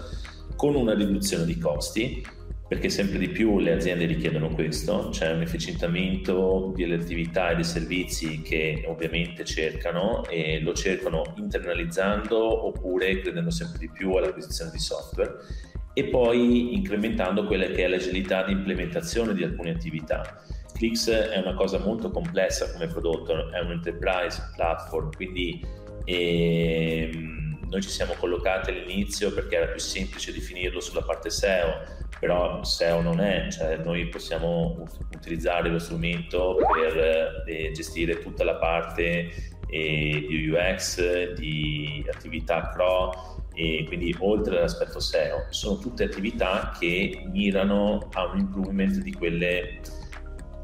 con una riduzione di costi perché sempre di più le aziende richiedono questo, c'è un efficientamento delle attività e dei servizi che ovviamente cercano e lo cercano internalizzando oppure credendo sempre di più all'acquisizione di software e poi incrementando quella che è l'agilità di implementazione di alcune attività. Clix è una cosa molto complessa come prodotto, è un enterprise platform, quindi ehm, noi ci siamo collocati all'inizio perché era più semplice definirlo sulla parte SEO, però SEO non è, cioè noi possiamo utilizzare lo strumento per eh, gestire tutta la parte eh, di UX, di attività CRO e quindi oltre all'aspetto SEO sono tutte attività che mirano a un improvement di quelle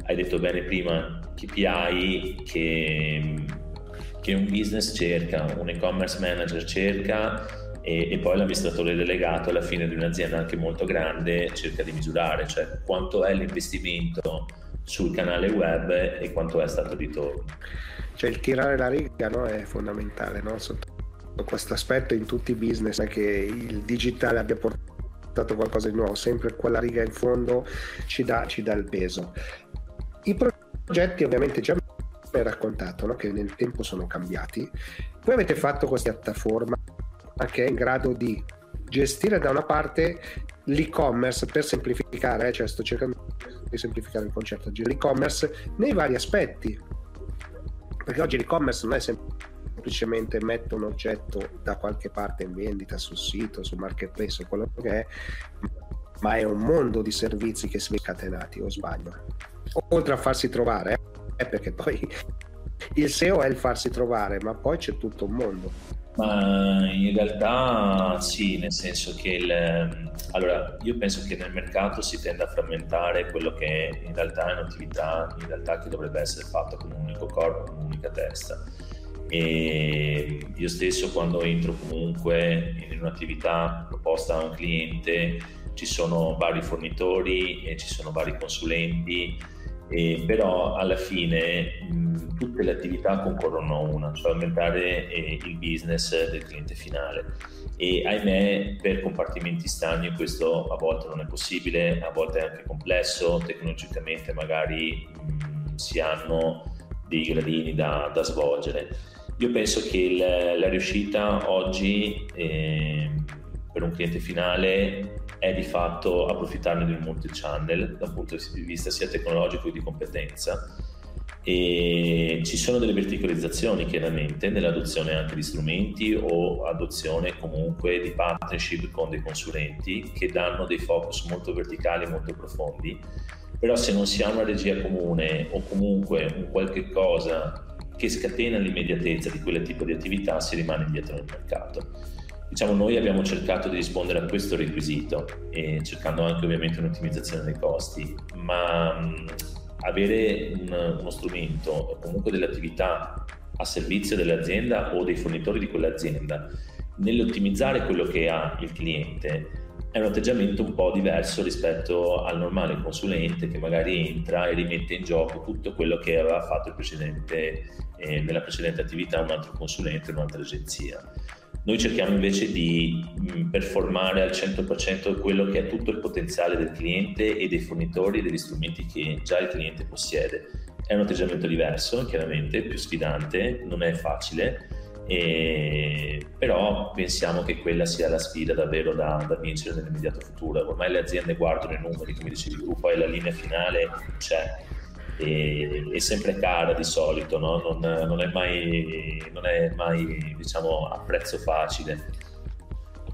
hai detto bene prima KPI che, che un business cerca, un e-commerce manager cerca e, e, poi l'amministratore delegato alla fine di un'azienda anche molto grande cerca di misurare, cioè quanto è l'investimento sul canale web e quanto è stato ritorno. Cioè il tirare la riga no, è fondamentale no? sotto questo aspetto in tutti i business che il digitale abbia portato qualcosa di nuovo, sempre quella riga in fondo ci dà, ci dà il peso. I progetti ovviamente già mi hai raccontato no? che nel tempo sono cambiati. Voi avete fatto questa piattaforma che è in grado di gestire da una parte l'e-commerce per semplificare, eh, cioè sto cercando di semplificare il concetto, l'e-commerce nei vari aspetti. Perché oggi l'e-commerce non è semplicemente metto un oggetto da qualche parte in vendita sul sito, sul marketplace o quello che è, ma è un mondo di servizi che si sono scatenati, o sbaglio? Oltre a farsi trovare, eh, perché poi il SEO è il farsi trovare, ma poi c'è tutto un mondo. Ma in realtà sì, nel senso che il, allora, io penso che nel mercato si tenda a frammentare quello che in realtà è un'attività che dovrebbe essere fatta con un unico corpo, con un'unica testa. e io stesso quando entro comunque in un'attività proposta a un cliente ci sono vari fornitori ci sono vari consulenti eh, però alla fine mh, tutte le attività concorrono a una, cioè aumentare eh, il business del cliente finale e ahimè per compartimenti stagni questo a volte non è possibile, a volte è anche complesso, tecnologicamente magari mh, si hanno dei gradini da, da svolgere. Io penso che il, la riuscita oggi eh, per un cliente finale è di fatto approfittarne del multi-channel dal punto di vista sia tecnologico che di competenza. E ci sono delle verticalizzazioni chiaramente nell'adozione anche di strumenti o adozione comunque di partnership con dei consulenti che danno dei focus molto verticali e molto profondi. Però se non si ha una regia comune o comunque un qualche cosa che scatena l'immediatezza di quel tipo di attività si rimane indietro nel mercato Diciamo, noi abbiamo cercato di rispondere a questo requisito, e cercando anche ovviamente un'ottimizzazione dei costi, ma avere un, uno strumento o comunque delle attività a servizio dell'azienda o dei fornitori di quell'azienda, nell'ottimizzare quello che ha il cliente, è un atteggiamento un po' diverso rispetto al normale consulente che magari entra e rimette in gioco tutto quello che aveva fatto precedente, eh, nella precedente attività un altro consulente, un'altra agenzia. Noi cerchiamo invece di mm, performare al 100% quello che è tutto il potenziale del cliente e dei fornitori e degli strumenti che già il cliente possiede. È un atteggiamento diverso, chiaramente, più sfidante, non è facile, e... però pensiamo che quella sia la sfida davvero da, da, vincere nell'immediato futuro. Ormai le aziende guardano i numeri, come dicevi tu, poi la linea finale c'è e, è sempre cara di solito, no? non, non, è mai, non è mai diciamo, a prezzo facile.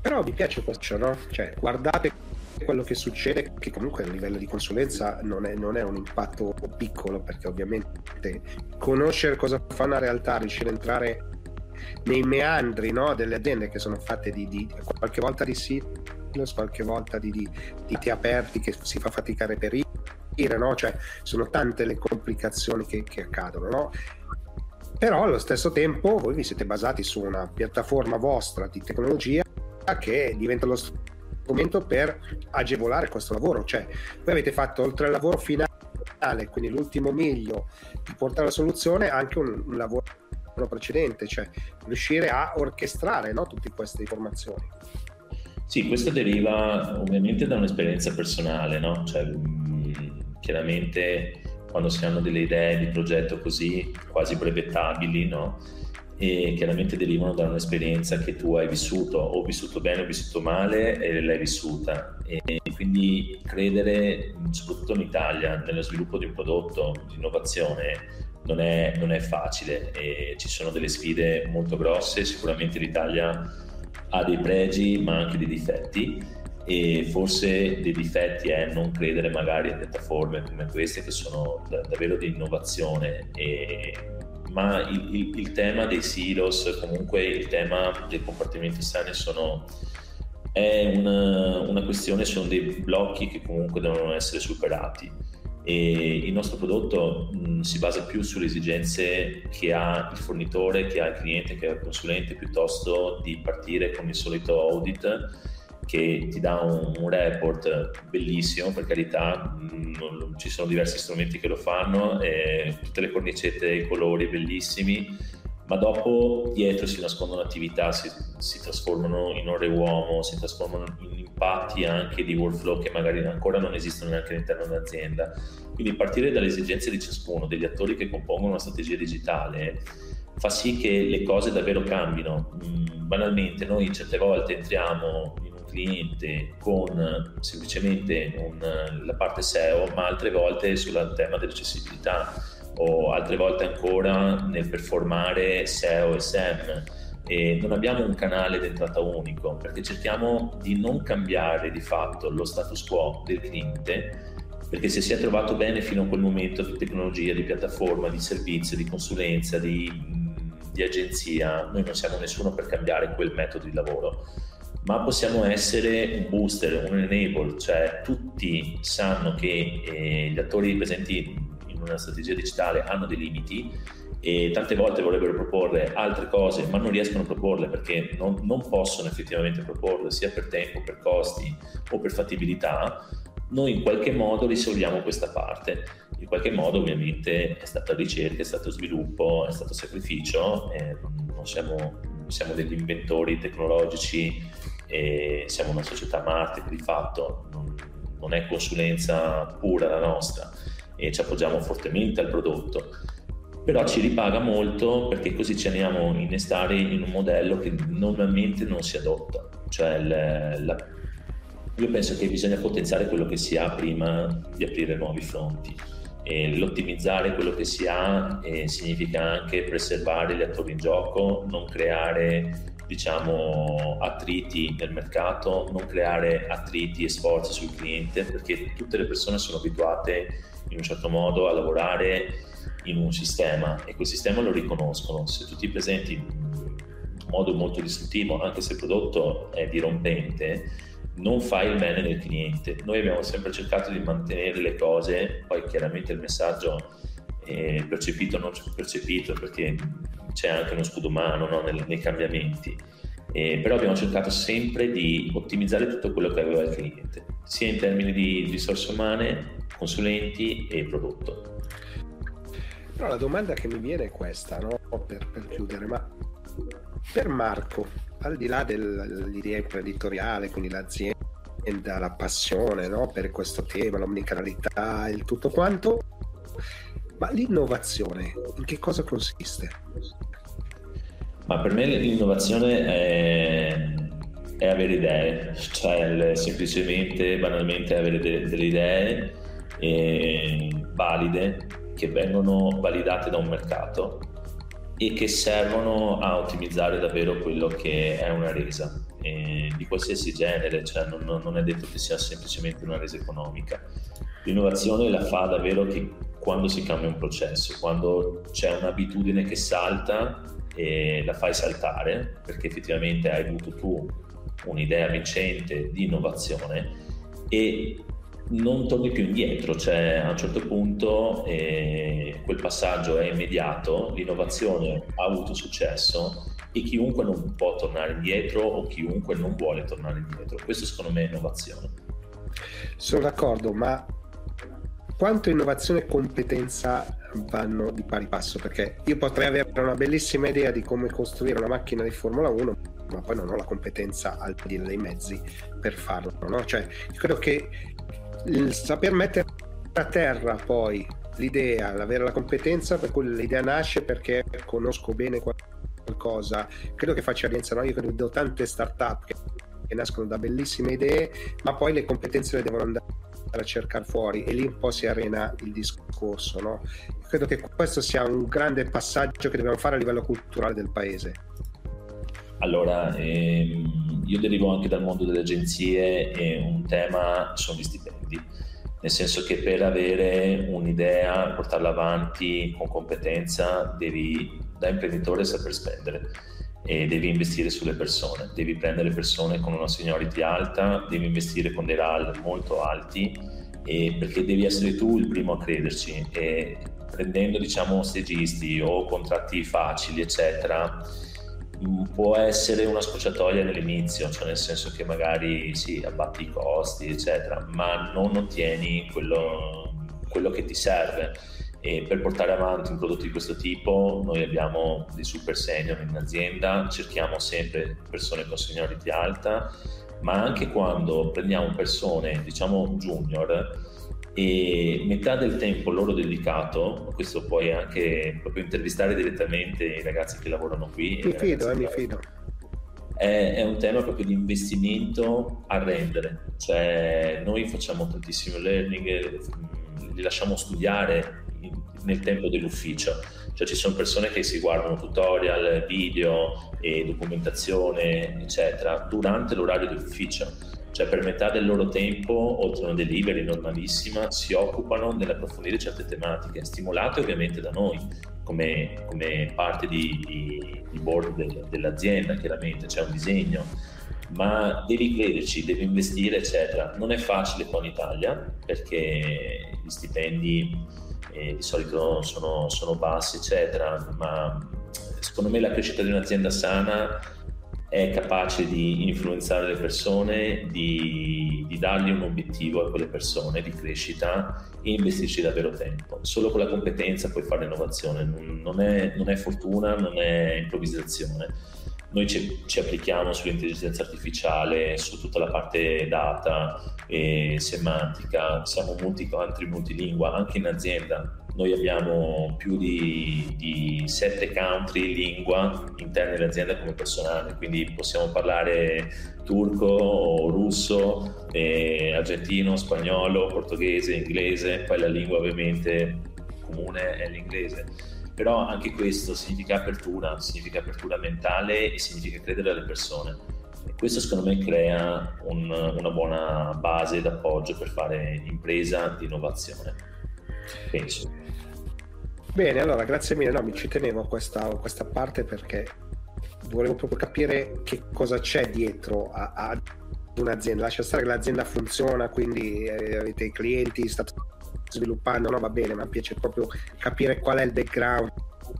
Però mi piace questo, no? Cioè, guardate quello che succede, che comunque a livello di consulenza non è, non è, un impatto piccolo, perché ovviamente conoscere cosa fa una realtà, riuscire a entrare nei meandri no, delle aziende che sono fatte di, di qualche volta di silos, qualche volta di, di, di aperti che si fa fatica a reperire no? Cioè, sono tante le complicazioni che, che accadono, no? Però allo stesso tempo voi vi siete basati su una piattaforma vostra di tecnologia che diventa lo strumento per agevolare questo lavoro. Cioè, voi avete fatto oltre al lavoro finale, quindi l'ultimo miglio di portare la soluzione, anche un, un lavoro precedente, cioè riuscire a orchestrare no, tutte queste informazioni. Sì, questo deriva ovviamente da un'esperienza personale, no? Cioè, chiaramente quando si hanno delle idee di progetto così quasi brevettabili, no? E chiaramente derivano da un'esperienza che tu hai vissuto, o vissuto bene o vissuto male, e l'hai vissuta. E quindi credere, soprattutto in Italia, nello sviluppo di un prodotto di innovazione non è, non è facile e ci sono delle sfide molto grosse. Sicuramente l'Italia ha dei pregi, ma anche dei difetti e forse dei difetti è non credere magari a piattaforme come queste che sono da, davvero di innovazione. E, ma il, il, il, tema dei silos comunque il tema dei compartimenti sani sono è una, una questione sono dei blocchi che comunque devono essere superati. E il nostro prodotto mh, si basa più sulle esigenze che ha il fornitore, che ha il cliente, che ha il consulente, piuttosto di partire con il solito audit che ti dà un, un report bellissimo, per carità, ci sono diversi strumenti che lo fanno, eh, tutte le cornicette i colori bellissimi, ma dopo dietro si nascondono attività, si, si trasformano in ore uomo, si trasformano in impatti anche di workflow che magari ancora non esistono neanche all'interno dell'azienda. Quindi partire dalle esigenze di ciascuno, degli attori che compongono una strategia digitale, fa sì che le cose davvero cambino. Mm, banalmente, noi certe volte entriamo in cliente con semplicemente un, la parte SEO, ma altre volte sul tema dell'accessibilità o altre volte ancora nel performare SEO e SEM. E non abbiamo un canale d'entrata unico perché cerchiamo di non cambiare di fatto lo status quo del cliente perché se si è trovato bene fino a quel momento di tecnologia, di piattaforma, di servizio, di consulenza, di, di agenzia, noi non siamo nessuno per cambiare quel metodo di lavoro ma possiamo essere un booster, un enable, cioè tutti sanno che eh, gli attori presenti in una strategia digitale hanno dei limiti e tante volte vorrebbero proporre altre cose ma non riescono a proporle perché non, non possono effettivamente proporle sia per tempo, per costi o per fattibilità, noi in qualche modo risolviamo questa parte. In qualche modo ovviamente è stata ricerca, è stato sviluppo, è stato sacrificio, eh, siamo, siamo, degli inventori tecnologici, e siamo una società market di fatto, non, non è consulenza pura la nostra e ci appoggiamo fortemente al prodotto però ci ripaga molto perché così ci andiamo a innestare in un modello che normalmente non si adotta. Cioè il, la, io penso che bisogna potenziare quello che si ha prima di aprire nuovi fronti. E l'ottimizzare quello che si ha eh, significa anche preservare gli attori in gioco, non creare diciamo, attriti nel mercato, non creare attriti e sforzi sul cliente, perché tutte le persone sono abituate in un certo modo a lavorare in un sistema e quel sistema lo riconoscono. Se tu ti presenti in modo molto distruttivo, anche se il prodotto è dirompente, non fai il bene del cliente. Noi abbiamo sempre cercato di mantenere le cose, poi chiaramente il messaggio percepito o non percepito perché c'è anche uno scudo umano no, nei, nei, cambiamenti. Eh, però abbiamo cercato sempre di ottimizzare tutto quello che aveva il cliente, sia in termini di risorse umane, consulenti e prodotto. Però la domanda che mi viene è questa, no? per, per chiudere, ma per Marco, al di là dell'idea imprenditoriale, quindi l'azienda, la passione no? per questo tema, l'omnicanalità, il tutto quanto, ma l'innovazione in che cosa consiste? Ma per me l'innovazione è, è avere idee, cioè semplicemente, banalmente avere de- delle idee eh, valide che vengono validate da un mercato e che servono a ottimizzare davvero quello che è una resa eh, di qualsiasi genere, cioè non, non, è detto che sia semplicemente una resa economica. L'innovazione la fa davvero che quando si cambia un processo, quando c'è un'abitudine che salta e la fai saltare, perché effettivamente hai avuto tu un'idea vincente di innovazione e non torni più indietro, cioè a un certo punto eh, quel passaggio è immediato, l'innovazione ha avuto successo e chiunque non può tornare indietro o chiunque non vuole tornare indietro. Questo secondo me è innovazione. Sono d'accordo, ma quanto innovazione e competenza vanno di pari passo? Perché io potrei avere una bellissima idea di come costruire una macchina di Formula 1, ma poi non ho la competenza al di là dei mezzi per farlo. No? Cioè, io credo che il saper mettere a terra poi l'idea, avere la competenza per cui l'idea nasce perché conosco bene qualcosa, credo che faccia differenza, no? io credo tante start-up che, che nascono da bellissime idee, ma poi le competenze le devono andare a cercare fuori e lì un po' si arena il discorso. No? Credo che questo sia un grande passaggio che dobbiamo fare a livello culturale del paese. Allora, ehm, io derivo anche dal mondo delle agenzie e un tema sono gli stipendi, nel senso che per avere un'idea, portarla avanti con competenza, devi da imprenditore saper spendere. E devi investire sulle persone, devi prendere persone con una seniority alta, devi investire con dei RAL molto alti perché devi essere tu il primo a crederci. E prendendo diciamo stagisti o contratti facili eccetera Mm, può essere una scorciatoia nell'inizio, cioè nel senso che magari sì, abbatti i costi, eccetera, ma non ottieni quello, quello che ti serve. E per portare avanti un prodotto di questo tipo noi abbiamo dei super senior in azienda, cerchiamo sempre persone con seniority alta, ma anche quando prendiamo persone diciamo junior, e metà del tempo loro dedicato, questo puoi anche proprio intervistare direttamente i ragazzi che lavorano qui. Mi fido, eh, mi fido. È, è, un tema proprio di investimento a rendere, cioè noi facciamo tantissimo learning, li lasciamo studiare nel tempo dell'ufficio, cioè ci sono persone che si guardano tutorial, video e documentazione eccetera durante l'orario dell'ufficio cioè per metà del loro tempo, oltre a una delivery normalissima, si occupano nell'approfondire certe tematiche, stimolate ovviamente da noi, come, come parte di, di, di board del, dell'azienda, chiaramente c'è un disegno, ma devi crederci, devi investire, eccetera. Non è facile qua in Italia perché gli stipendi e di solito sono, sono bassi, eccetera, ma secondo me la crescita di un'azienda sana è capace di influenzare le persone, di, di, dargli un obiettivo a quelle persone di crescita e investirci davvero tempo. Solo con la competenza puoi fare innovazione, non è, non è fortuna, non è improvvisazione. Noi ci, ci, applichiamo sull'intelligenza artificiale, su tutta la parte data e semantica, siamo multi country, multilingua, anche in azienda noi abbiamo più di, di sette country lingua interne all'azienda come personale, quindi possiamo parlare turco, russo, eh, argentino, spagnolo, portoghese, inglese, poi la lingua ovviamente comune è l'inglese. Però anche questo significa apertura, significa apertura mentale e significa credere alle persone. E questo secondo me crea un, una buona base d'appoggio per fare impresa di innovazione. Penso. Bene, allora grazie mille. No, mi ci tenevo a questa, questa parte perché volevo proprio capire che cosa c'è dietro a, a un'azienda. Lascia stare che l'azienda funziona, quindi eh, avete i clienti, state sviluppando, no, va bene, ma mi piace proprio capire qual è il background,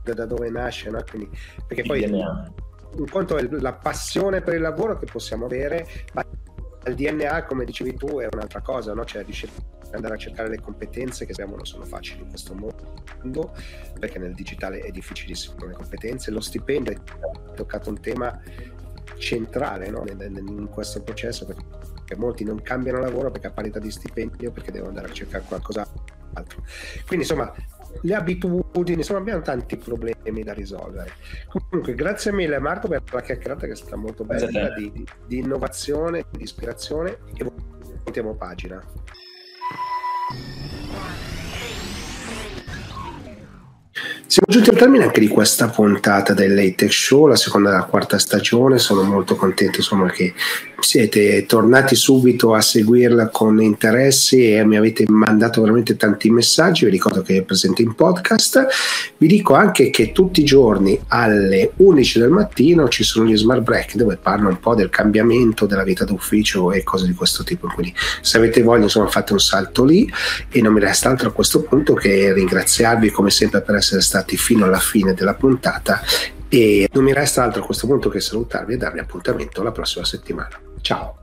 da dove nasce, no? Quindi, perché poi un conto è la passione per il lavoro che possiamo avere, ma il DNA, come dicevi tu, è un'altra cosa, no? Cioè, andare a cercare le competenze che sappiamo non sono facili in questo mondo, perché nel digitale è difficilissimo le competenze. Lo stipendio è toccato un tema centrale no? in questo processo, perché molti non cambiano lavoro perché a parità di stipendio, perché devono andare a cercare qualcos'altro. Quindi insomma, le abitudini, insomma abbiamo tanti problemi da risolvere. Comunque, grazie mille Marco per la chiacchierata che è stata molto bella di, di, di innovazione, di ispirazione e voltiamo pagina. Siamo giunti al termine anche di questa puntata del Late Show, la seconda e la quarta stagione. Sono molto contento insomma, che siete tornati subito a seguirla con interessi e mi avete mandato veramente tanti messaggi. Vi ricordo che è presente in podcast. Vi dico anche che tutti i giorni alle 11 del mattino ci sono gli smart break dove parlo un po' del cambiamento della vita d'ufficio e cose di questo tipo. Quindi, se avete voglia, insomma, fate un salto lì e non mi resta altro a questo punto che ringraziarvi come sempre per essere stati fino alla fine della puntata e non mi resta altro a questo punto che salutarvi e darvi appuntamento la prossima settimana. Ciao!